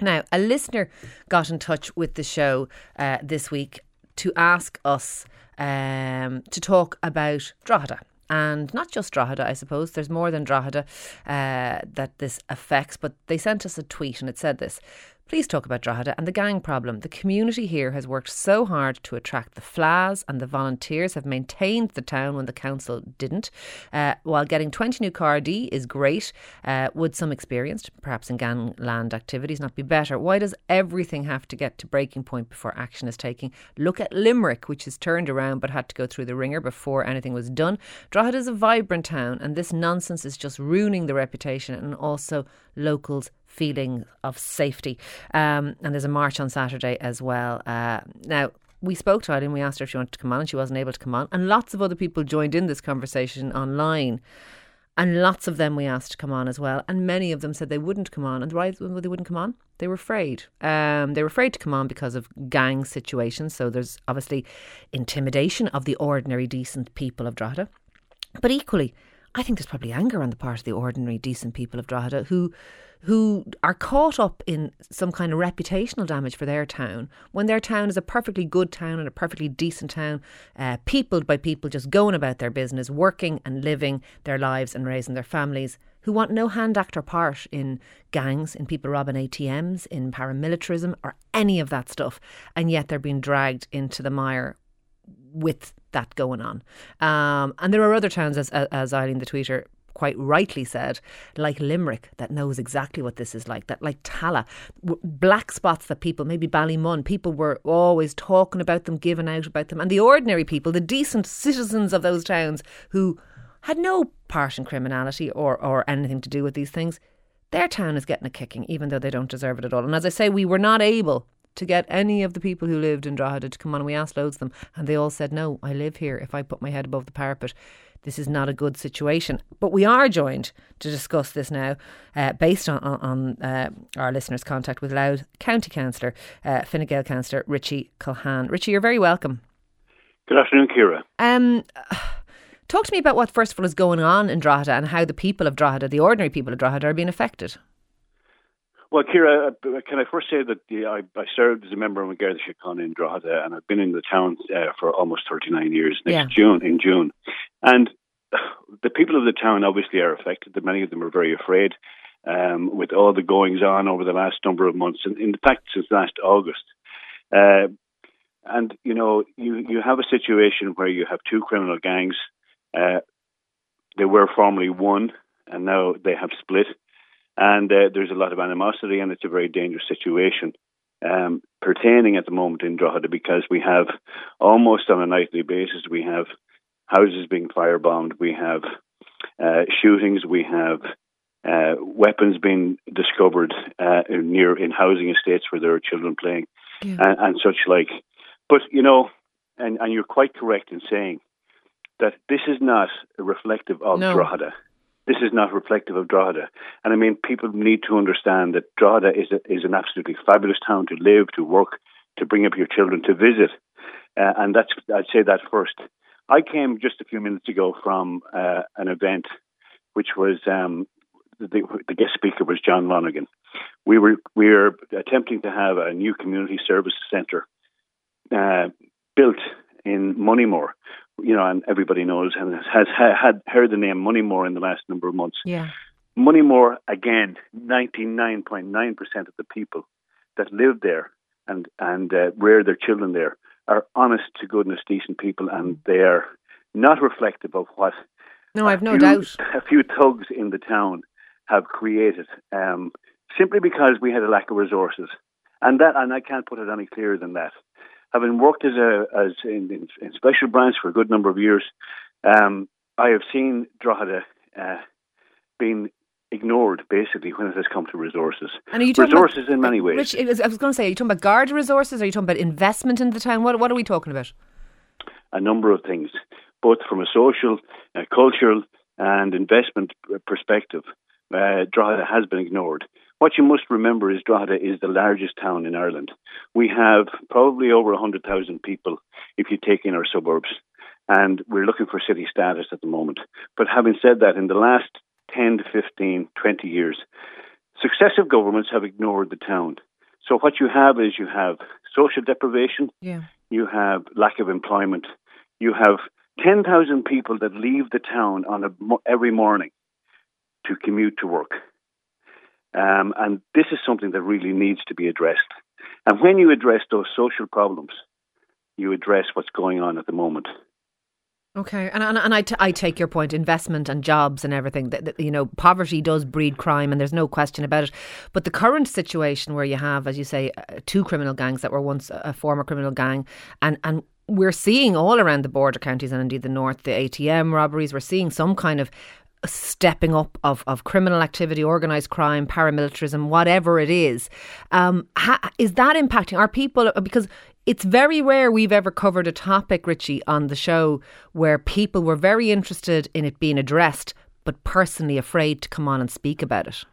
Now, a listener got in touch with the show uh, this week to ask us um, to talk about Drogheda and not just Drogheda, I suppose. There's more than Drogheda uh, that this affects, but they sent us a tweet and it said this. Please talk about Drogheda and the gang problem. The community here has worked so hard to attract the Fleadh, and the volunteers have maintained the town when the council didn't. Uh, while getting 20 new Gardaí is great, uh, would some experienced, perhaps in gangland activities, not be better? Why does everything have to get to breaking point before action is taken? Look at Limerick, which has turned around but had to go through the ringer before anything was done. Drogheda is a vibrant town, and this nonsense is just ruining the reputation and also locals' feeling of safety. Um, and there's a march on Saturday as well. Uh, now, we spoke to Eileen, we asked her if she wanted to come on, and she wasn't able to come on. And lots of other people joined in this conversation online. And lots of them we asked to come on as well. And many of them said they wouldn't come on. And why they wouldn't come on? They were afraid. Um, they were afraid to come on because of gang situations. So there's obviously intimidation of the ordinary, decent people of Drogheda. But equally, I think there's probably anger on the part of the ordinary, decent people of Drogheda who who are caught up in some kind of reputational damage for their town when their town is a perfectly good town and a perfectly decent town, uh, peopled by people just going about their business, working and living their lives and raising their families, who want no hand act or part in gangs, in people robbing ATMs, in paramilitarism, or any of that stuff. And yet they're being dragged into the mire with that going on. Um, and there are other towns, as, as Eileen the tweeter quite rightly said, like Limerick, that knows exactly what this is like, that like Tallaght, black spots that people, maybe Ballymun, people were always talking about them, giving out about them. And the ordinary people, the decent citizens of those towns who had no part in criminality or, or anything to do with these things, their town is getting a kicking, even though they don't deserve it at all. And as I say, we were not able to get any of the people who lived in Drogheda to come on. We asked loads of them, and they all said, No, I live here. If I put my head above the parapet, this is not a good situation. But we are joined to discuss this now, uh, based on, on uh, our listeners' contact with Louth County Councillor, uh, Fine Gael Councillor Richie Culhane. Richie, you're very welcome. Good afternoon, Ciara. Um, talk to me about what, first of all, is going on in Drogheda and how the people of Drogheda, the ordinary people of Drogheda, are being affected. Well, Ciara, uh, can I first say that I, I, served as a member of Garda Síochána in Drogheda, and I've been in the town uh, for almost 39 years next yeah. June, in June. And the people of the town obviously are affected. Many of them are very afraid um, with all the goings on over the last number of months, and in fact, since last August. Uh, and you know, you you have a situation where you have two criminal gangs. Uh, they were formerly one, and now they have split. And uh, there's a lot of animosity, and it's a very dangerous situation um, pertaining at the moment in Drogheda because we have almost on a nightly basis we have houses being firebombed, we have uh, shootings, we have uh, weapons being discovered uh, near in housing estates where there are children playing, yeah. and, and, such like. But you know, and, and you're quite correct in saying that this is not reflective of no. Drogheda. This is not reflective of Drogheda. And I mean, people need to understand that Drogheda is, a, is an absolutely fabulous town to live, to work, to bring up your children, to visit. Uh, and that's, I'd say that first. I came just a few minutes ago from uh, an event which was um, the, the, guest speaker was John Lonergan. We were we were attempting to have a new community service centre uh, built in Moneymore. You know, and everybody knows and has, has had heard the name Moneymore in the last number of months. Yeah, Moneymore again, ninety nine point nine percent of the people that live there and and uh, rear their children there are honest to goodness, decent people, and they are not reflective of what. No, I've no few, doubt. A few thugs in the town have created, um, simply because we had a lack of resources, and that, and I can't put it any clearer than that. Having worked as a as in, in, in special branch for a good number of years, um, I have seen Drogheda uh, being ignored basically when it has come to resources. And are you talking resources about, in many ways? Rich, I was going to say, are you talking about guard resources? Are you talking about investment in the town? What What are we talking about? A number of things, both from a social, uh, cultural, and investment perspective. Uh, Drogheda has been ignored. What you must remember is Drogheda is the largest town in Ireland. We have probably over 100,000 people if you take in our suburbs and we're looking for city status at the moment. But having said that, in the last 10 to 15, 20 years, successive governments have ignored the town. So what you have is you have social deprivation. Yeah. You have lack of employment. You have 10,000 people that leave the town on a, every morning to commute to work. Um, and this is something that really needs to be addressed. And when you address those social problems, you address what's going on at the moment. Okay, and and, and I, t- I take your point, investment and jobs and everything. That, that, you know, poverty does breed crime, and there's no question about it. But the current situation where you have, as you say, uh, two criminal gangs that were once a former criminal gang, and and we're seeing all around the border counties and indeed the north, the ATM robberies. We're seeing some kind of stepping up of, of criminal activity, organised crime, paramilitarism, whatever it is. Um, ha, is that impacting our people? Because it's very rare we've ever covered a topic, Richie, on the show where people were very interested in it being addressed, but personally afraid to come on and speak about it.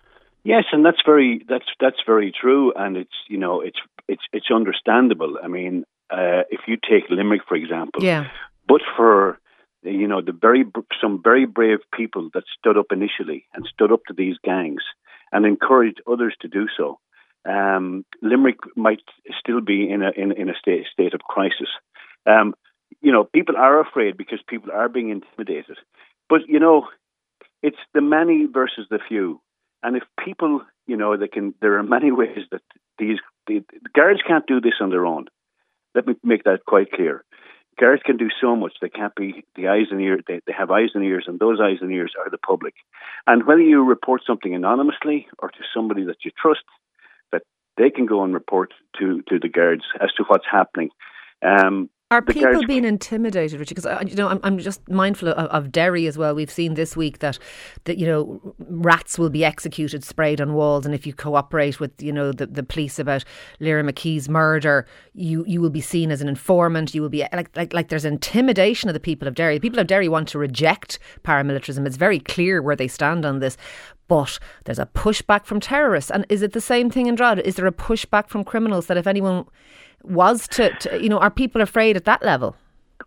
Yes, and that's very that's that's very true, and it's you know it's it's it's understandable. I mean, uh, if you take Limerick for example, yeah, but for you know the very some very brave people that stood up initially and stood up to these gangs and encouraged others to do so, um, Limerick might still be in a in, in a state state of crisis. Um, you know, people are afraid because people are being intimidated. But you know, it's the many versus the few. And if people, you know, they can, there are many ways that these the, the guards can't do this on their own. Let me make that quite clear. Guards can do so much. They can't be the eyes and ears. They, they have eyes and ears, and those eyes and ears are the public. And whether you report something anonymously or to somebody that you trust, that they can go and report to, to the guards as to what's happening. Um, are people being intimidated, Richard? Because you know, I'm, I'm just mindful of, of, Derry as well. We've seen this week that that you know rats will be executed, sprayed on walls, and if you cooperate with you know the, the police about Lyra McKee's murder, you you will be seen as an informant. You will be like like like there's intimidation of the people of Derry. The people of Derry want to reject paramilitarism. It's very clear where they stand on this. But there's a pushback from terrorists. And is it the same thing in Drogheda? Is there a pushback from criminals that if anyone was to, to, you know, are people afraid at that level?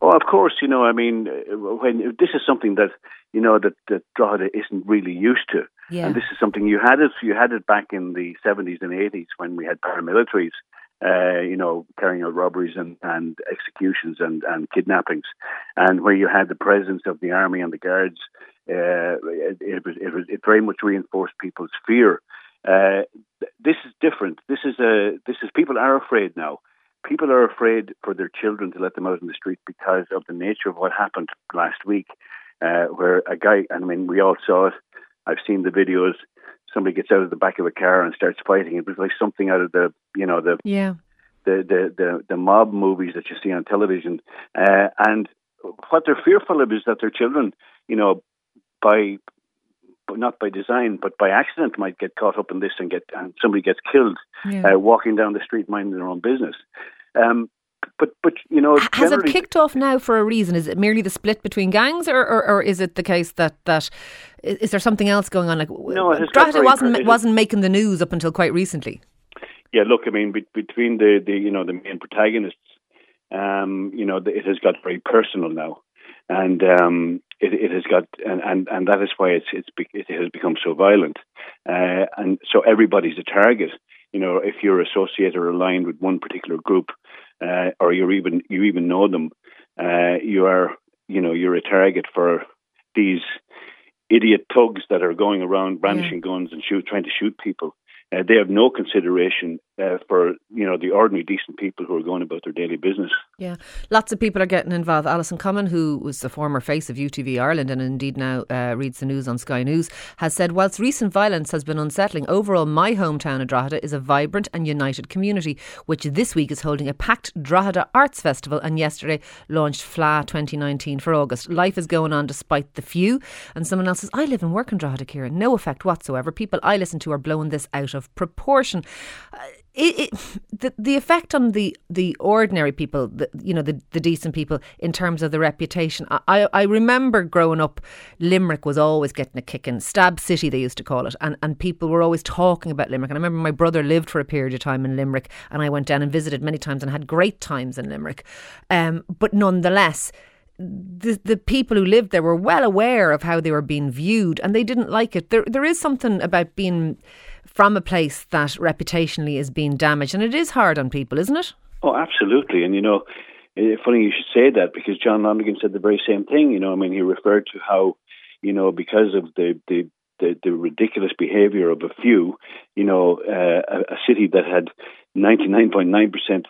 Oh, of course. You know, I mean, uh, when this is something that you know that that Drogheda isn't really used to, yeah. and this is something you had it. You had it back in the seventies and eighties when we had paramilitaries. Uh, you know, carrying out robberies and, and executions and, and kidnappings, and where you had the presence of the army and the guards, uh, it, it, was, it was it very much reinforced people's fear. Uh, this is different. This is a this is people are afraid now people are afraid for their children to let them out in the street because of the nature of what happened last week, uh, where a guy, and I mean, we all saw it. I've seen the videos. Somebody gets out of the back of a car and starts fighting. It was like something out of the, you know, the yeah. the the the, the mob movies that you see on television. Uh, and what they're fearful of is that their children, you know, by not by design, but by accident, might get caught up in this and get and somebody gets killed yeah. uh, walking down the street minding their own business. Um, but but you know, has it kicked off now for a reason? Is it merely the split between gangs, or, or, or is it the case that that is there something else going on? Like no, Drogheda wasn't wasn't making the news up until quite recently. Yeah, look, I mean, be, between the, the you know the main protagonists, um, you know, the, it has got very personal now, and um, it, it has got and, and, and that is why it's it's it has become so violent, uh, and so everybody's a target. You know, if you're associated or aligned with one particular group, uh, or you're even you even know them, uh, you are you know you're a target for these idiot thugs that are going around brandishing yeah. guns and shoot trying to shoot people. Uh, they have no consideration uh, for you know the ordinary decent people who are going about their daily business. Yeah, lots of people are getting involved. Alison Comyn, who was the former face of UTV Ireland and indeed now uh, reads the news on Sky News, has said whilst recent violence has been unsettling, overall my hometown of Drogheda is a vibrant and united community, which this week is holding a packed Drogheda Arts Festival and yesterday launched Fleadh 2019 for August. Life is going on despite the few. And someone else says, I live and work in Drogheda, Kieran. No effect whatsoever. People I listen to are blowing this out of proportion. Uh, it, the the effect on the the ordinary people, the, you know, the the decent people, in terms of the reputation. I I remember growing up, Limerick was always getting a kick in. Stab City, they used to call it, and and people were always talking about Limerick. And I remember my brother lived for a period of time in Limerick, and I went down and visited many times and had great times in Limerick. Um, but nonetheless the the people who lived there were well aware of how they were being viewed and they didn't like it. There there is something about being from a place that reputationally is being damaged. And it is hard on people, isn't it? Oh, absolutely. And, you know, eh, funny you should say that because John Lonergan said the very same thing. You know, I mean, he referred to how, you know, because of the, the, the, the ridiculous behavior of a few, you know, uh, a, a city that had 99.9%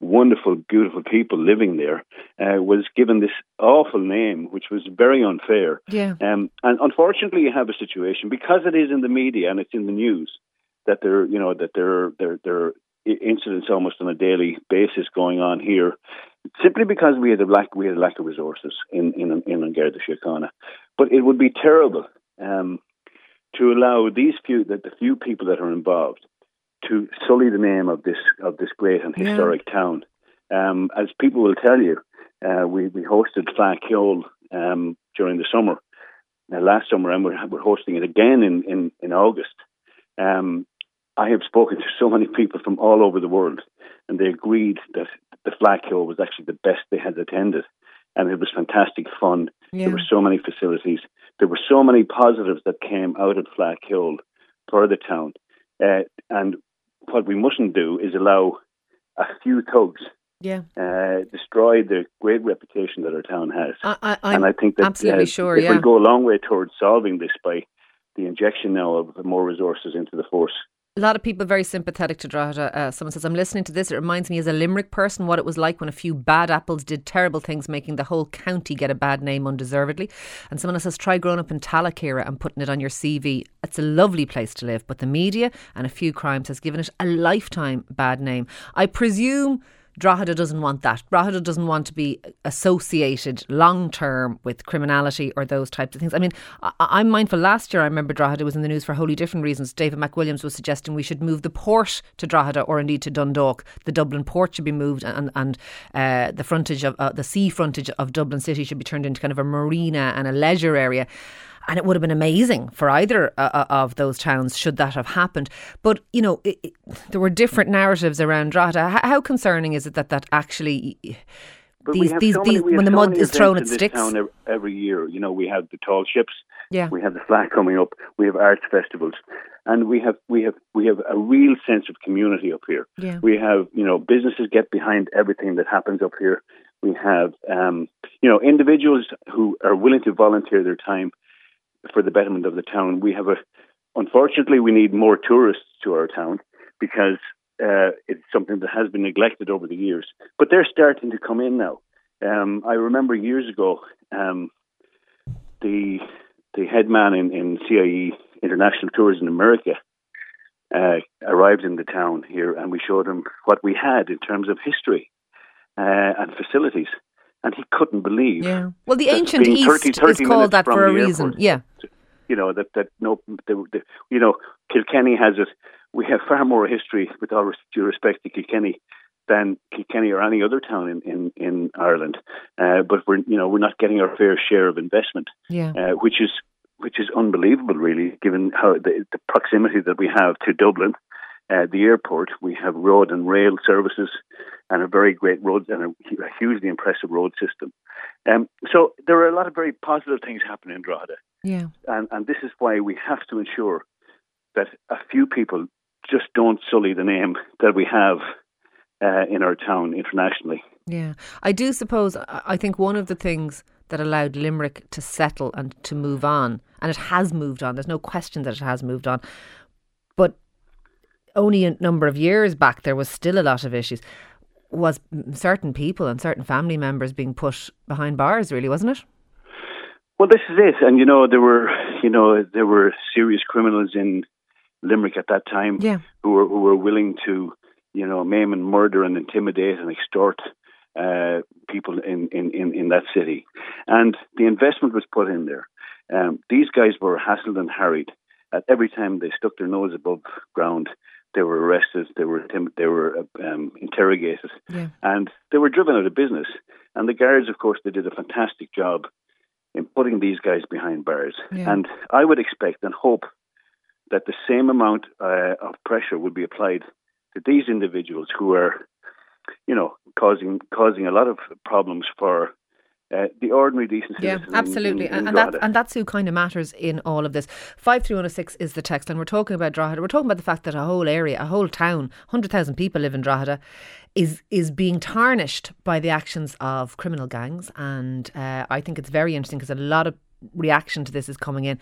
wonderful, beautiful people living there, uh, was given this awful name, which was very unfair. Yeah. Um, and unfortunately, you have a situation because it is in the media and it's in the news that there, you know, that there, there, there are incidents almost on a daily basis going on here, simply because we had a lack, we had a lack of resources in in in Garda Síochána. But it would be terrible um, to allow these few, that the few people that are involved, to sully the name of this of this great and historic yeah. town. Um, as people will tell you, uh, we we hosted Cheoil um, during the summer, uh, last summer, and we're, we're hosting it again in in in August. Um, I have spoken to so many people from all over the world, and they agreed that the Cheoil was actually the best they had attended, and it was fantastic fun. Yeah. There were so many facilities. There were so many positives that came out of Cheoil for the town. Uh, and what we mustn't do is allow a few thugs yeah. Uh, destroy the great reputation that our town has. I, I, and I think that absolutely uh, sure. If yeah. we go a long way towards solving this by the injection now of more resources into the force, a lot of people very sympathetic to Drogheda. Uh, someone says, I'm listening to this. It reminds me as a Limerick person what it was like when a few bad apples did terrible things, making the whole county get a bad name undeservedly. And someone else says, try growing up in Tallaghera and putting it on your CV. It's a lovely place to live, but the media and a few crimes has given it a lifetime bad name. I presume Drogheda doesn't want that. Drogheda doesn't want to be associated long term with criminality or those types of things. I mean, I, am mindful last year, I remember Drogheda was in the news for wholly different reasons. David McWilliams was suggesting we should move the port to Drogheda or indeed to Dundalk. The Dublin port should be moved and, and uh, the frontage of uh, the sea frontage of Dublin City should be turned into kind of a marina and a leisure area and it would have been amazing for either uh, uh, of those towns should that have happened. But you know, it, it, there were different narratives around Drogheda. How, how, concerning is it that that actually? But these, these, so these, when the mud is thrown, it sticks. Every year, you know, we have the tall ships. Yeah. We have the Fleadh coming up. We have arts festivals, and we have we have we have a real sense of community up here. Yeah. We have you know businesses get behind everything that happens up here. We have um, you know individuals who are willing to volunteer their time for the betterment of the town. We have a, unfortunately, we need more tourists to our town because uh, it's something that has been neglected over the years. But they're starting to come in now. Um, I remember years ago, um, the the head man in, in CIE International Tours in America uh, arrived in the town here, and we showed him what we had in terms of history uh, and facilities and he couldn't believe. Yeah. Well, the ancient East 30, 30 is called that for a reason. Yeah. You know that that no, the, the, you know Kilkenny has it. We have far more history, with all due respect to Kilkenny, than Kilkenny or any other town in in, in Ireland. Uh, but we're you know we're not getting our fair share of investment, yeah. uh, which is which is unbelievable, really, given how the, the proximity that we have to Dublin, uh, the airport. We have road and rail services and a very great road and a, a hugely impressive road system. Um, so there are a lot of very positive things happening in Drogheda. Yeah. And, and this is why we have to ensure that a few people just don't sully the name that we have uh, in our town internationally. Yeah. I do suppose, I think one of the things that allowed Limerick to settle and to move on, and it has moved on, there's no question that it has moved on, only a number of years back there was still a lot of issues was certain people and certain family members being put behind bars, really, wasn't it? Well, this is it, and you know there were, you know, there were serious criminals in Limerick at that time yeah. who were who were willing to, you know, maim and murder and intimidate and extort uh, people in, in, in, in that city, and the investment was put in there. Um, these guys were hassled and harried at every time they stuck their nose above ground they were arrested, they were they were um, interrogated, yeah. and they were driven out of business. And the guards, of course, they did a fantastic job in putting these guys behind bars. Yeah. And I would expect and hope that the same amount uh, of pressure would be applied to these individuals who are, you know, causing causing a lot of problems for uh, the ordinary decent Yeah, absolutely, in, in, and, that, and that's who kind of matters in all of this. Five three one zero oh six is the text, and we're talking about Drogheda. We're talking about the fact that a whole area, a whole town, hundred thousand people live in Drogheda, is is being tarnished by the actions of criminal gangs, and uh, I think it's very interesting because a lot of reaction to this is coming in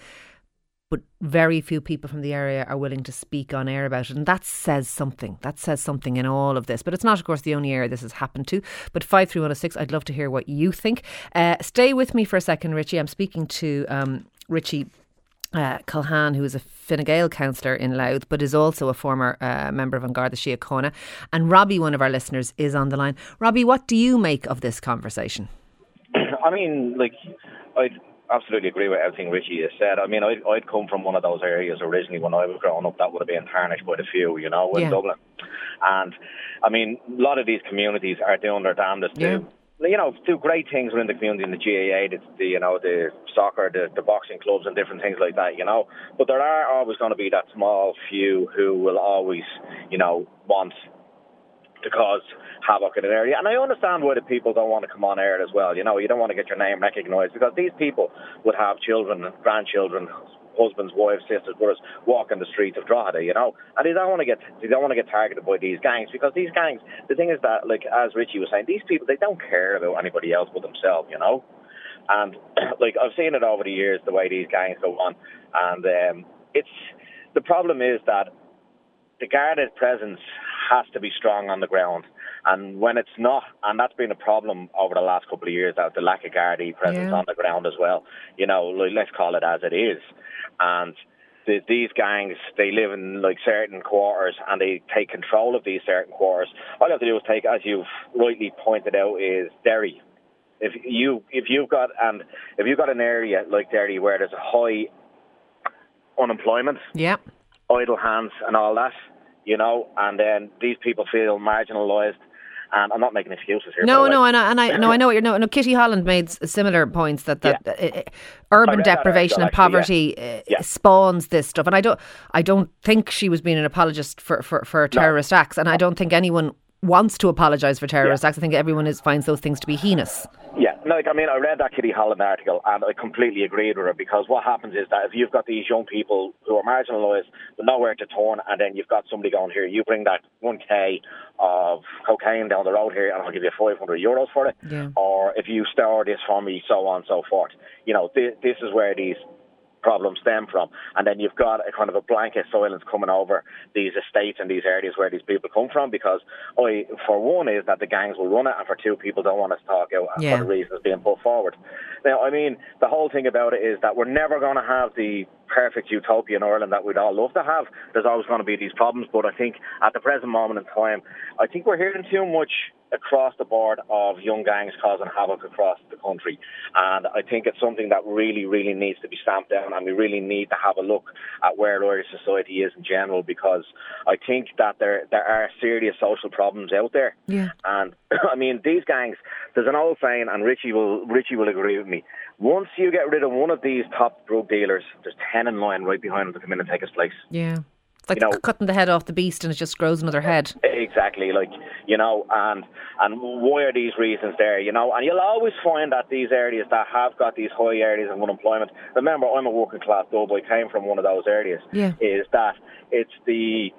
but very few people from the area are willing to speak on air about it. And that says something. That says something in all of this. But it's not, of course, the only area this has happened to. But 53106, I'd love to hear what you think. Uh, stay with me for a second, Richie. I'm speaking to um, Richie uh, who is a Fine Gael councillor in Louth, but is also a former uh, member of An Garda Síochána. And Robbie, one of our listeners, is on the line. Robbie, what do you make of this conversation? I mean, like, I absolutely agree with everything Richie has said. I mean, I'd, I'd come from one of those areas originally when I was growing up that would have been tarnished by the few, you know, in yeah. Dublin. And I mean, a lot of these communities are doing their damnedest yeah. to you know, do great things within the community in the GAA, the, the you know, the soccer, the, the boxing clubs, and different things like that. You know, but there are always going to be that small few who will always, you know, want to cause havoc in an area. And I understand why the people don't want to come on air as well. You know, you don't want to get your name recognised because these people would have children, grandchildren, husbands, wives, sisters, brothers walking the streets of Drogheda, you know, and they don't want to get they don't want to get targeted by these gangs because these gangs. The thing is that, like as Richie was saying, these people they don't care about anybody else but themselves, you know. And like I've seen it over the years, the way these gangs go on, and um, it's the problem is that the Garda presence has to be strong on the ground. And when it's not, and that's been a problem over the last couple of years, that the lack of Gardaí presence yeah. on the ground as well. You know, let's call it as it is. And the, these gangs, they live in like certain quarters and they take control of these certain quarters. All you have to do is take, as you've rightly pointed out, is Derry. If you if you've got and if you've got an area like Derry where there's a high unemployment, yeah, idle hands and all that, you know, and then these people feel marginalised. And I'm not making excuses here. No, no, and I, and I, no, I know what you're. No, no. Kitty Holland made similar points that that yeah. uh, urban deprivation and poverty yeah. Uh, yeah. spawns this stuff, and I don't, I don't think she was being an apologist for for, for terrorist no. acts, and I don't think anyone wants to apologise for terrorist acts. I think everyone is finds those things to be heinous. Yeah, like I mean, I read that Kitty Holland article and I completely agreed with her because what happens is that if you've got these young people who are marginalised but nowhere to turn, and then you've got somebody going here, you bring that one k of cocaine down the road here, and I'll give you five hundred euros for it, yeah. or if you store this for me, so on and so forth. You know, th- this is where these problems stem from. And then you've got a kind of a blanket silence coming over these estates and these areas where these people come from because, I, for one, is that the gangs will run it, and for two, people don't want us to talk out yeah. for the reasons being put forward. Now, I mean, the whole thing about it is that we're never going to have the perfect utopia in Ireland that we'd all love to have. There's always going to be these problems, but I think at the present moment in time, I think we're hearing too much across the board of young gangs causing havoc across the country. And I think it's something that really, really needs to be stamped down and we really need to have a look at where Irish society is in general because I think that there there are serious social problems out there. Yeah. And I mean these gangs there's an old saying and Richie will Richie will agree with me. Once you get rid of one of these top drug dealers, there's ten in line right behind them to come in and take his place. Yeah like you know, cutting the head off the beast and it just grows another head. Exactly, like you know, and and why are these reasons there? You know, and you'll always find that these areas that have got these high areas of unemployment. Remember, I'm a working class doughboy, came from one of those areas. Yeah. Is that it's the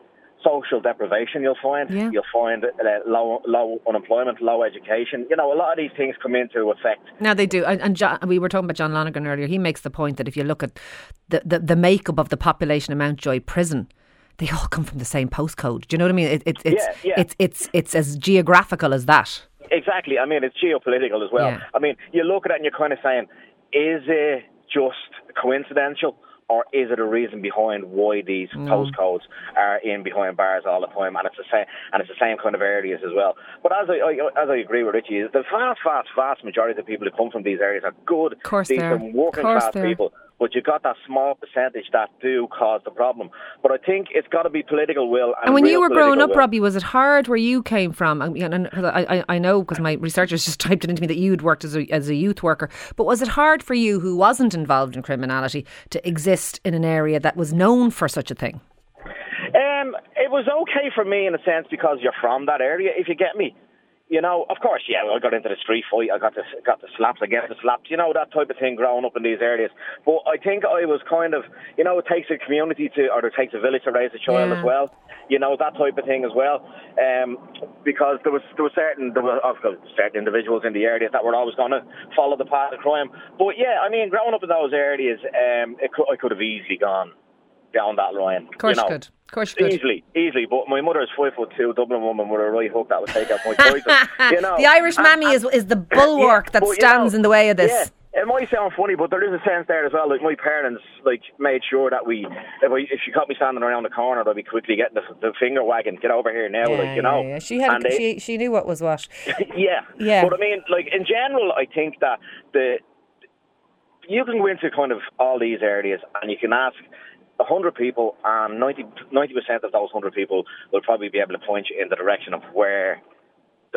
social deprivation you'll find. Yeah. You'll find uh, low low unemployment, low education. You know, a lot of these things come into effect. Now they do. And, John, we were talking about John Lonergan earlier. He makes the point that if you look at the, the, the makeup of the population of Mountjoy prison, they all come from the same postcode. Do you know what I mean? It, it, it's, yeah, yeah. it's it's it's as geographical as that. Exactly. I mean, it's geopolitical as well. Yeah. I mean, you look at it and you're kind of saying, is it just coincidental? Or is it a reason behind why these mm. postcodes are in behind bars all the time? And it's the same, and it's the same kind of areas as well. But as I, I as I agree with Richie, the vast, vast, vast majority of the people who come from these areas are good, decent, working class people but you got that small percentage that do cause the problem. But I think it's got to be political will. And, and when you were growing up, will. Robbie, was it hard where you came from? I, mean, I, I, know because my researchers just typed it into me that you'd worked as a, as a youth worker. But was it hard for you, who wasn't involved in criminality, to exist in an area that was known for such a thing? Um, it was okay for me in a sense because you're from that area, if you get me you know, of course, yeah, I got into the street fight. I got the got the slaps. I get the slaps. You know that type of thing growing up in these areas. But I think I was kind of, you know, it takes a community to, or it takes a village to raise a child yeah. as well. You know that type of thing as well. Um, because there was there were certain there were certain individuals in the area that were always going to follow the path of crime. But yeah, I mean, growing up in those areas, um, it could, I could have easily gone down that line. Of course, you know. could. Of course. Easily, easily. But my mother is five foot two, Dublin woman with a right hook that would take out my choices. you know, the Irish and, mammy and, is is the bulwark yeah, that but, stands know, in the way of this. Yeah. It might sound funny, but there is a sense there as well. Like my parents, like made sure that we, if, I, if she caught me standing around the corner, I'd be quickly getting the, the finger wagging, get over here now, yeah, like you know. Yeah, She had, a, she she knew what was what. yeah, yeah. But I mean, like in general, I think that the you can go into kind of all these areas and you can ask 100 people, um, and 90, percent of those 100 people will probably be able to point you in the direction of where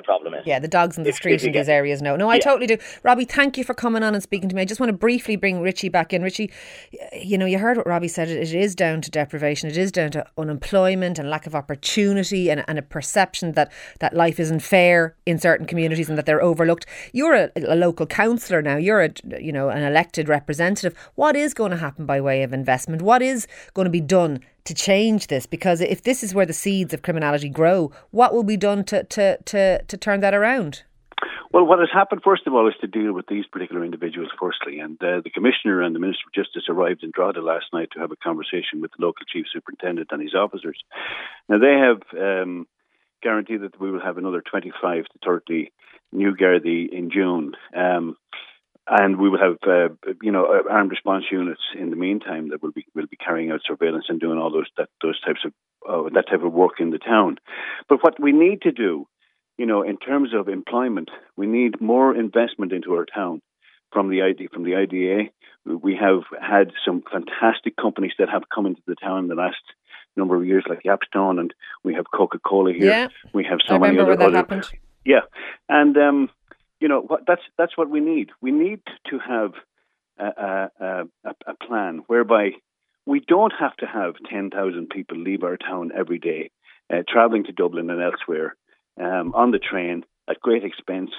the problem is. Yeah, the dogs in the street in these areas know. No, I yeah. totally do. Robbie, thank you for coming on and speaking to me. I just want to briefly bring Richie back in. Richie, you know, you heard what Robbie said. It is down to deprivation. It is down to unemployment and lack of opportunity and, and a perception that, that life isn't fair in certain communities and that they're overlooked. You're a, a local councillor now. You're a, you know, an elected representative. What is going to happen by way of investment? What is going to be done to change this? Because if this is where the seeds of criminality grow, what will be done to, to, to, to turn that around? Well, what has happened, first of all, is to deal with these particular individuals, firstly. And uh, the Commissioner and the Minister of Justice arrived in Drogheda last night to have a conversation with the local Chief Superintendent and his officers. Now, they have um, guaranteed that we will have another 25 to 30 new Gardaí in June. Um, and we will have, uh, you know, uh, armed response units in the meantime that will be will be carrying out surveillance and doing all those that those types of uh, that type of work in the town. But what we need to do, you know, in terms of employment, we need more investment into our town from the ID from the IDA. We have had some fantastic companies that have come into the town in the last number of years, like Yapstone, and we have Coca Cola here. Yeah. We have so I many other. other. Yeah, and um, you know what, that's that's what we need. We need to have a, a, a, a plan whereby we don't have to have ten thousand people leave our town every day, uh, traveling to Dublin and elsewhere um, on the train at great expense,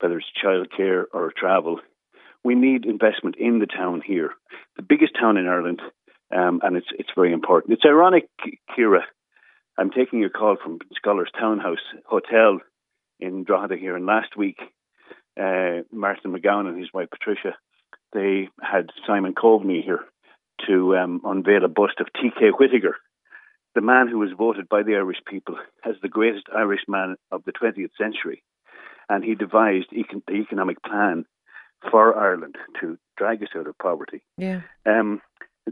whether it's childcare or travel. We need investment in the town here, the biggest town in Ireland, um, and it's it's very important. It's ironic, Ciara. I'm taking your call from Scholars Townhouse Hotel in Drogheda here, and last week uh, Martin McGowan and his wife Patricia, they had Simon Coveney here to um, unveil a bust of T.K. Whitaker, the man who was voted by the Irish people as the greatest Irishman of the 20th century. And he devised econ- the economic plan for Ireland to drag us out of poverty. Yeah. Um,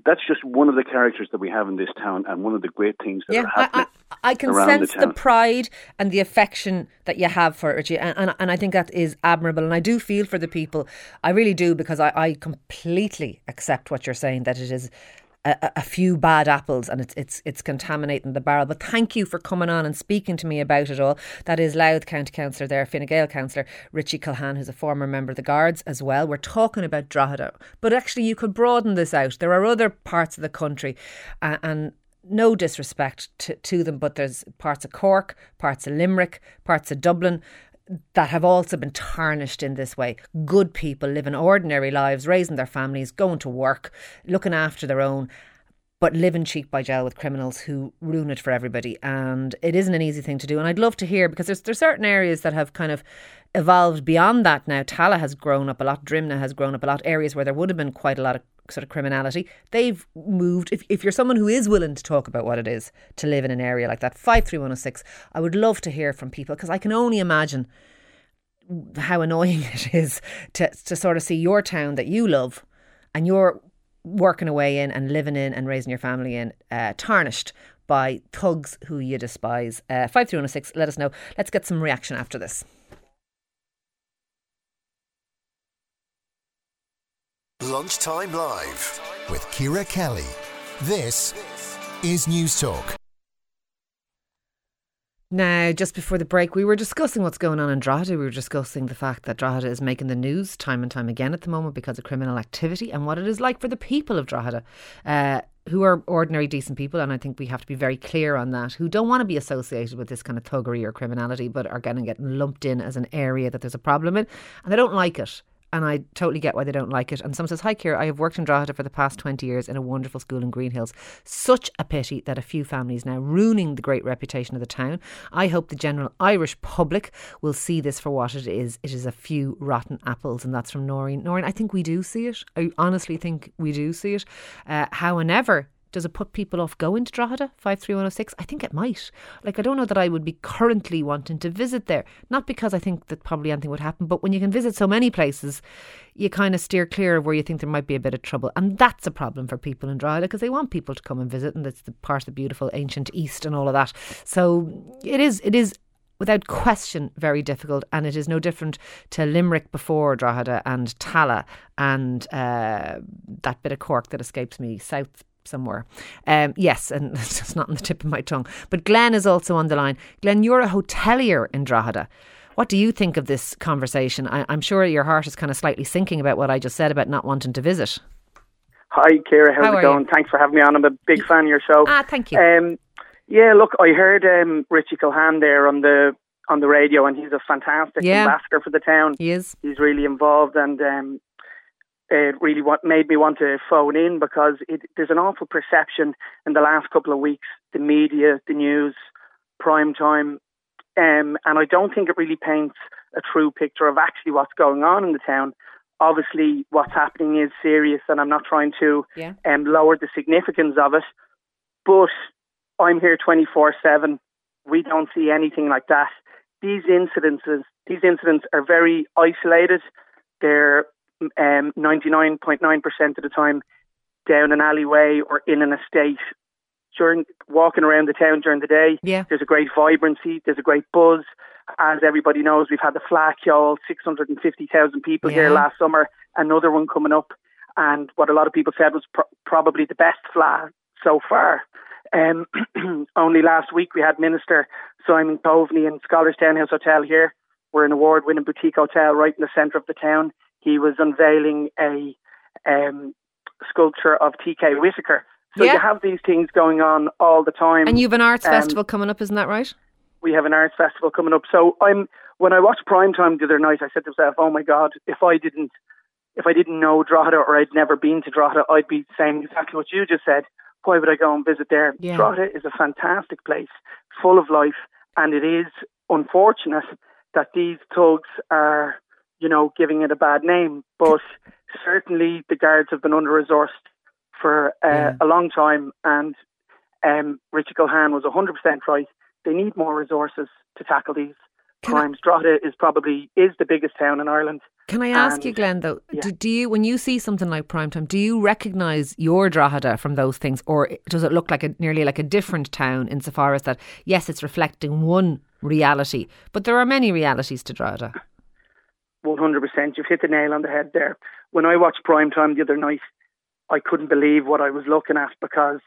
that's just one of the characters that we have in this town and one of the great things that yeah, are happening. I, I, I can sense the, the, pride and the affection that you have for it, and, and, and, I think that is admirable. And I do feel for the people, I really do, because I, I completely accept what you're saying that it is a, a, few bad apples and it's it's it's contaminating the barrel. But thank you for coming on and speaking to me about it all. That is Louth County Councillor there, Fine Gael Councillor Richie Culhane, who's a former member of the Guards as well. We're talking about Drogheda, but actually you could broaden this out. There are other parts of the country, uh, and no disrespect to, to them, but there's parts of Cork, parts of Limerick, parts of Dublin that have also been tarnished in this way. Good people living ordinary lives, raising their families, going to work, looking after their own, but living cheek by jowl with criminals who ruin it for everybody. And it isn't an easy thing to do. And I'd love to hear because there's there's certain areas that have kind of evolved beyond that now. Tallaght has grown up a lot, Drimnagh has grown up a lot, areas where there would have been quite a lot of sort of criminality. They've moved. If, if you're someone who is willing to talk about what it is to live in an area like that, 53106, I would love to hear from people because I can only imagine how annoying it is to, to sort of see your town that you love and you're working away in and living in and raising your family in uh, tarnished by thugs who you despise. Uh, 53106, let us know. Let's get some reaction after this. Lunchtime Live with Ciara Kelly. This is News Talk. Now, just before the break, we were discussing what's going on in Drogheda. We were discussing the fact that Drogheda is making the news time and time again at the moment because of criminal activity and what it is like for the people of Drogheda. Uh, who are ordinary decent people, and I think we have to be very clear on that, who don't want to be associated with this kind of thuggery or criminality, but are going to get lumped in as an area that there's a problem in, and they don't like it and I totally get why they don't like it. And someone says, Hi, Ciara, I have worked in Drogheda for the past 20 years in a wonderful school in Green Hills. Such a pity that a few families now ruining the great reputation of the town. I hope the general Irish public will see this for what it is. It is a few rotten apples, and that's from Noreen. Noreen, I think we do see it. I honestly think we do see it. Uh, however, does it put people off going to Drogheda 53106? I think it might. Like, I don't know that I would be currently wanting to visit there. Not because I think that probably anything would happen, but when you can visit so many places, you kind of steer clear of where you think there might be a bit of trouble. And that's a problem for people in Drogheda because they want people to come and visit, and that's the part of the beautiful ancient East and all of that. So it is, it is without question very difficult and it is no different to Limerick before Drogheda and Tallaght and uh, that bit of Cork that escapes me south somewhere. Um, yes, and it's just not on the tip of my tongue. But Glenn is also on the line. Glenn, you're a hotelier in Drogheda. What do you think of this conversation? I, am sure your heart is kind of slightly sinking about what I just said about not wanting to visit. Hi, Ciara. How's How it going? You? Thanks for having me on. I'm a big fan of your show. Ah, thank you. Um, yeah, look, I heard um, Richie Culhane there on the on the radio, and he's a fantastic yeah. ambassador for the town. He is. He's really involved, and um, it really what made me want to phone in because it, there's an awful perception in the last couple of weeks, the media, the news, prime time, um, and I don't think it really paints a true picture of actually what's going on in the town. Obviously, what's happening is serious, and I'm not trying to yeah. um, lower the significance of it. But I'm here 24 seven. We don't see anything like that. These incidences, these incidents are very isolated. They're um, 99.9% of the time down an alleyway or in an estate. During walking around the town during the day, yeah. there's a great vibrancy, there's a great buzz. As everybody knows, we've had the Fleadh Cheoil, 650,000 people yeah. here last summer, another one coming up. And what a lot of people said was pro- probably the best Fleadh so far. Um, only last week we had Minister Simon Coveney in Scholars Townhouse Hotel here. We're an award winning boutique hotel right in the centre of the town he was unveiling a um, sculpture of T.K. Whitaker. So yeah. you have these things going on all the time. And you've an arts um, festival coming up, isn't that right? We have an arts festival coming up. So I'm when I watched Primetime the other night, I said to myself, "Oh my God, if I didn't, if I didn't know Drogheda or I'd never been to Drogheda, I'd be saying exactly what you just said. Why would I go and visit there? Yeah. Drogheda is a fantastic place, full of life, and it is unfortunate that these thugs are you know, giving it a bad name. But certainly the guards have been under resourced for uh, yeah. a long time, and um, Richie Culhane was 100% right. They need more resources to tackle these Can crimes. I, Drogheda is probably is the biggest town in Ireland. Can I ask and, you, Glenn? Though, yeah. do, do, you when you see something like primetime, do you recognise your Drogheda from those things, or does it look like a nearly like a different town insofar as that? Yes, it's reflecting one reality, but there are many realities to Drogheda. 100%. You've hit the nail on the head there. When I watched prime time the other night, I couldn't believe what I was looking at because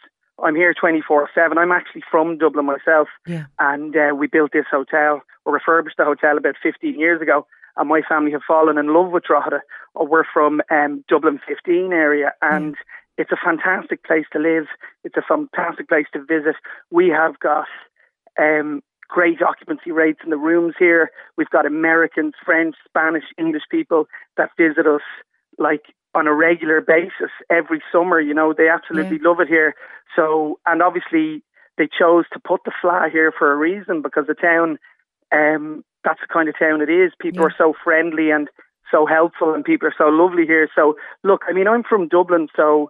I'm here 24 7. I'm actually from Dublin myself. Yeah. And uh, we built this hotel, or refurbished the hotel about 15 years ago. And my family have fallen in love with Drogheda. Or we're from um, Dublin 15 area. And mm. it's a fantastic place to live. It's a fantastic place to visit. We have got um, great occupancy rates in the rooms here. We've got Americans, French, Spanish, English people that visit us like on a regular basis every summer. You know, they absolutely yeah. love it here. So, and obviously they chose to put the Fleadh here for a reason because the town, um, that's the kind of town it is. People Yeah. are so friendly and so helpful, and people are so lovely here. So, look, I mean, I'm from Dublin, so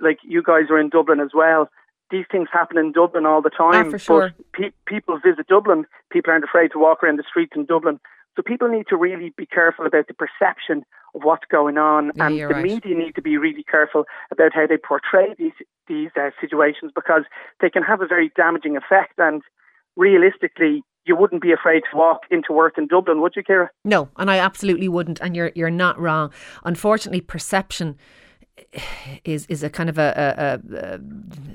like you guys are in Dublin as well. These things happen in Dublin all the time. Ah, for sure. But pe- people visit Dublin. People aren't afraid to walk around the streets in Dublin. So people need to really be careful about the perception of what's going on, Yeah, and the right. media need to be really careful about how they portray these these uh, situations because they can have a very damaging effect. And realistically, you wouldn't be afraid to walk into work in Dublin, would you, Ciara? No, and I absolutely wouldn't. And you're you're not wrong. Unfortunately, perception is is a kind of a, a, a,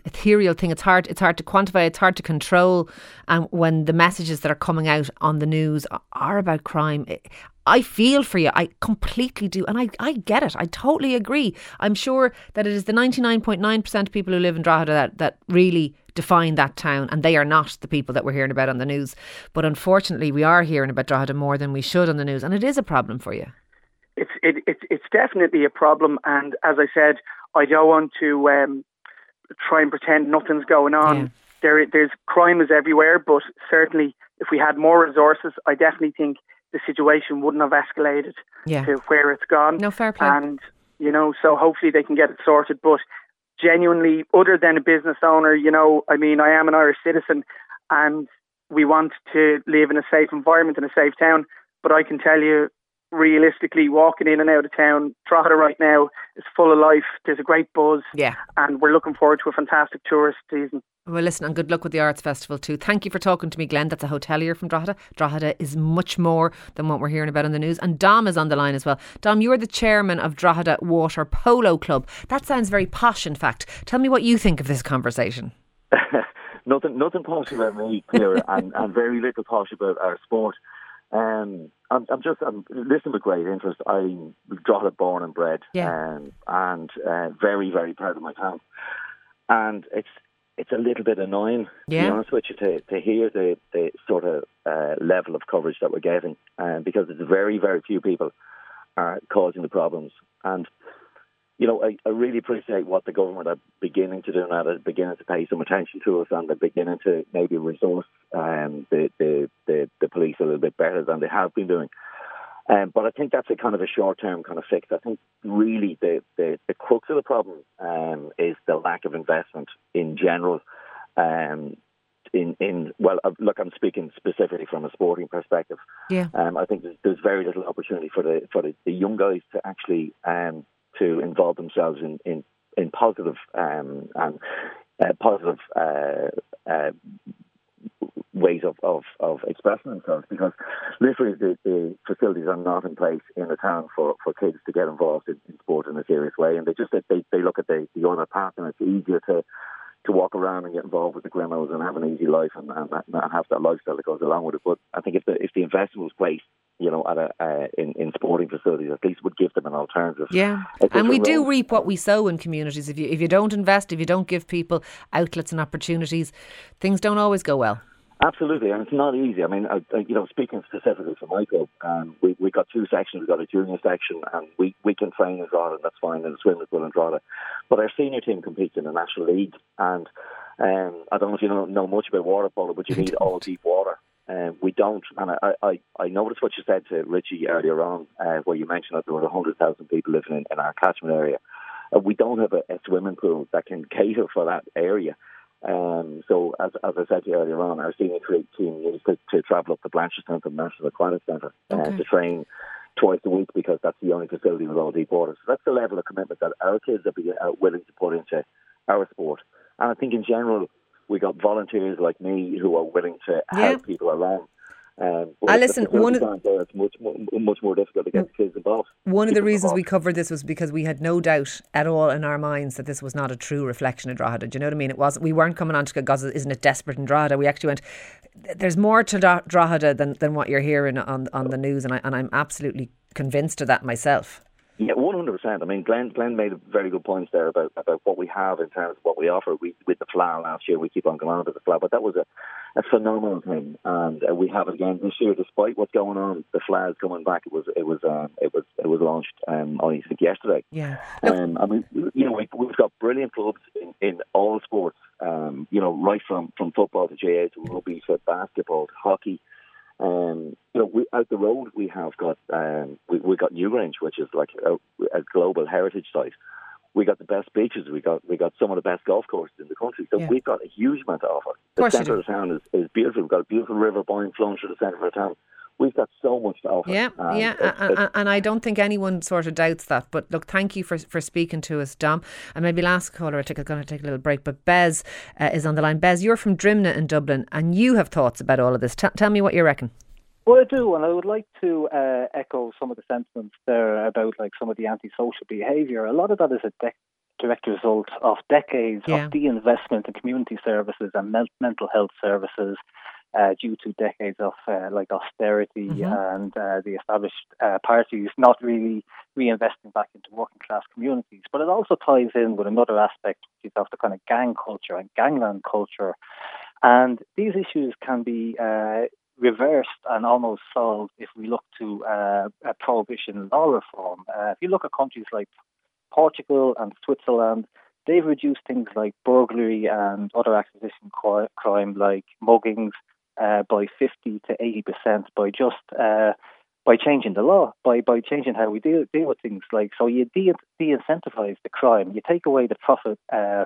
ethereal thing. It's hard it's hard to quantify. It's hard to control. And when the messages that are coming out on the news are about crime, eh, I feel for you. I completely do. And I, I get it. I totally agree. I'm sure that it is the 99.9% of people who live in Drogheda that, that really define that town, and they are not the people that we're hearing about on the news. But unfortunately, we are hearing about Drogheda more than we should on the news, and it is a problem for you. It's it, it's it's definitely a problem, and as I said, I don't want to um, try and pretend nothing's going on. Yeah. There, there's crime is everywhere, but certainly if we had more resources, I definitely think the situation wouldn't have escalated yeah. to where it's gone. No fair play. And you know, so hopefully they can get it sorted. But genuinely, other than a business owner, you know, I mean, I am an Irish citizen, and we want to live in a safe environment in a safe town. But I can tell you, realistically, walking in and out of town, Drogheda right now is full of life. There's a great buzz. Yeah. And we're looking forward to a fantastic tourist season. Well, listen, and good luck with the Arts Festival too. Thank you for talking to me, Glenn. That's a hotelier from Drogheda. Drogheda is much more than what we're hearing about in the news. And Dom is on the line as well. Dom, you're the chairman of Drogheda Water Polo Club. That sounds very posh, in fact. Tell me what you think of this conversation. nothing, nothing posh about me, Ciara, and, and very little posh about our sport. Um, I'm, I'm just I'm listening with great interest. I'm Drogheda born and bred, yeah. um, and uh, very very proud of my town. And it's it's a little bit annoying, yeah. to be honest with you, to, to hear the, the sort of uh, level of coverage that we're getting, um, because it's very, very few people are causing the problems. And, you know, I, I really appreciate what the government are beginning to do now. They're beginning to pay some attention to us and they're beginning to maybe resource um, the, the, the, the police a little bit better than they have been doing. Um, but I think that's a kind of a short term kind of fix. I think really the, the, the crux of the problem um, is the lack of investment in general. Um, in, in well, uh, look, I'm speaking specifically from a sporting perspective. Yeah. Um, I think there's, there's, very little opportunity for the for the, the young guys to actually um, to involve themselves in in, in positive um, and uh, positive uh, uh, ways of, of, of expressing themselves because literally the, the facilities are not in place in the town for, for kids to get involved in, in sport in a serious way. And they just they, they look at the, the other path and it's easier to to walk around and get involved with the grimmos and have an easy life and, and, and have that lifestyle that goes along with it. But I think if the if the investment was placed you know, at a uh, in in sporting facilities, at least would give them an alternative. Yeah, and we do reap what we sow in communities. If you if you don't invest, if you don't give people outlets and opportunities, things don't always go well. Absolutely, and it's not easy. I mean, I, I, you know, speaking specifically for my club, um, we we got two sections. We got a junior section, and we, we can train in Drogheda, and that's fine, and swim as well in Drogheda. But our senior team competes in the national league, and um, I don't know if you know, know much about water polo, but you need all deep water. Um, we don't, and I, I, I noticed what you said to Richie earlier on, uh, where you mentioned that there were 100,000 people living in, in our catchment area. Uh, we don't have a, a swimming pool that can cater for that area. Um, so, as, as I said to you earlier on, our senior team needs to, to travel up to Blanchardstown National Aquatic Centre uh, to train twice a week because that's the only facility with all deep water. So that's the level of commitment that our kids are, be, are willing to put into our sport. And I think in general, we got volunteers like me who are willing to help people along. Um, I listen. One of there, it's much more, much more difficult to get the kids involved. One of the reasons we covered this was because we had no doubt at all in our minds that this was not a true reflection of Drogheda. Do you know what I mean? It was. We weren't coming on to God, isn't it desperate in Drogheda? We actually went. There's more to Drogheda than, than what you're hearing on on the news, and I and I'm absolutely convinced of that myself. Yeah, one hundred percent. I mean, Glenn Glenn made very good points there about about what we have in terms of what we offer. We with the Fleadh last year, we keep on going on about the Fleadh, but that was a, a phenomenal thing, and uh, we have it again this year. Despite what's going on, the Fleadh's coming back. It was it was um, it was it was launched um, only I think yesterday. Yeah. Um, I mean, you know, we've, we've got brilliant clubs in, in all sports. Um, you know, right from from football to GAA to rugby to basketball to hockey. Um, you know, we, out the road we have got um, we we got Newgrange, which is like a, a, global heritage site. We got the best beaches. We got we got some of the best golf courses in the country. So yeah. we've got a huge amount to offer. The centre of the town is, is beautiful. We've got a beautiful river Boyne flowing through the centre of the town we've got so much to offer. Yeah, um, yeah, it's, and, it's, and, I don't think anyone sort of doubts that. But look, thank you for for speaking to us, Dom. And maybe last caller, I'm going to take a little break. But Bez uh, is on the line. Bez, you're from Drimnagh in Dublin, and you have thoughts about all of this. T- tell me what you reckon. Well, I do, and I would like to uh, echo some of the sentiments there about like some of the antisocial behaviour. A lot of that is a de- direct result of decades yeah. of de-investment in community services and me- mental health services. Uh, due to decades of uh, like austerity mm-hmm. and uh, the established uh, parties not really reinvesting back into working class communities. But it also ties in with another aspect, which is of the kind of gang culture and gangland culture. And these issues can be uh, reversed and almost solved if we look to uh, a prohibition law reform. Uh, if you look at countries like Portugal and Switzerland, they've reduced things like burglary and other acquisition crime like muggings uh, by 50 to 80 percent by just uh, by changing the law, by by changing how we deal deal with things. Like so, you de incentivize the crime, you take away the profit. Uh,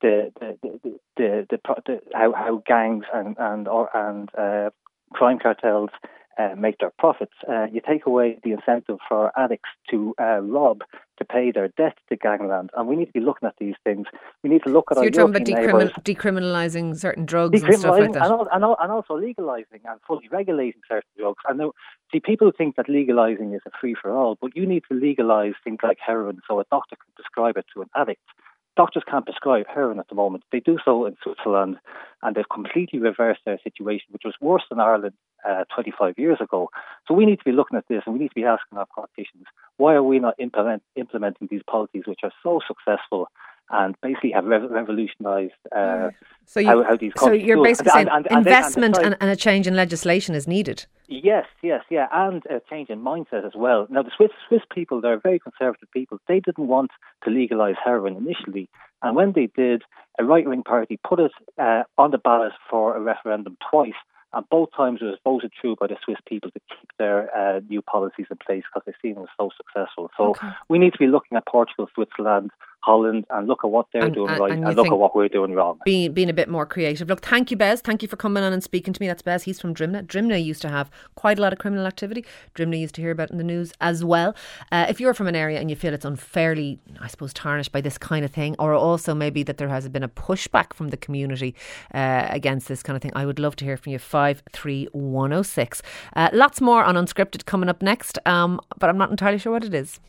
the the, the, the, the, the, how how gangs and and or, and uh, crime cartels uh, make their profits. Uh, you take away the incentive for addicts to uh, rob to pay their debt to gangland, and we need to be looking at these things. We need to look at. So you're talking about decrimin- decriminalising certain drugs and stuff like that, and, and, and also legalising and fully regulating certain drugs. And now, see, people think that legalising is a free for all, but you need to legalise things like heroin so a doctor can prescribe it to an addict doctors can't prescribe heroin at the moment. They do so in Switzerland, and they've completely reversed their situation, which was worse than Ireland uh, 25 years ago. So we need to be looking at this, and we need to be asking our politicians, why are we not implement, implementing these policies which are so successful and basically have revolutionised uh, so you, how, how, these So you're basically saying and, and, investment and, and, a change in legislation is needed. Yes, yes, yeah, and a change in mindset as well. Now the Swiss Swiss people, they're very conservative people. They didn't want to legalise heroin initially, and when they did, a right wing party put it uh, on the ballot for a referendum twice. And both times it was voted through by the Swiss people to keep their uh, new policies in place because they seen it was so successful. So okay. we need to be looking at Portugal, Switzerland, Holland and look at what they're and, doing and, right and, and look at what we're doing wrong. Being, being a bit more creative. Look, thank you, Bez. Thank you for coming on and speaking to me. That's Bez. He's from Drimnagh. Drimnagh used to have quite a lot of criminal activity. Drimnagh used to hear about in the news as well. Uh, if you're from an area and you feel it's unfairly, I suppose, tarnished by this kind of thing, or also maybe that there has been a pushback from the community uh, against this kind of thing, I would love to hear from you. 53106. Uh, lots more on Unscripted coming up next, um, but I'm not entirely sure what it is.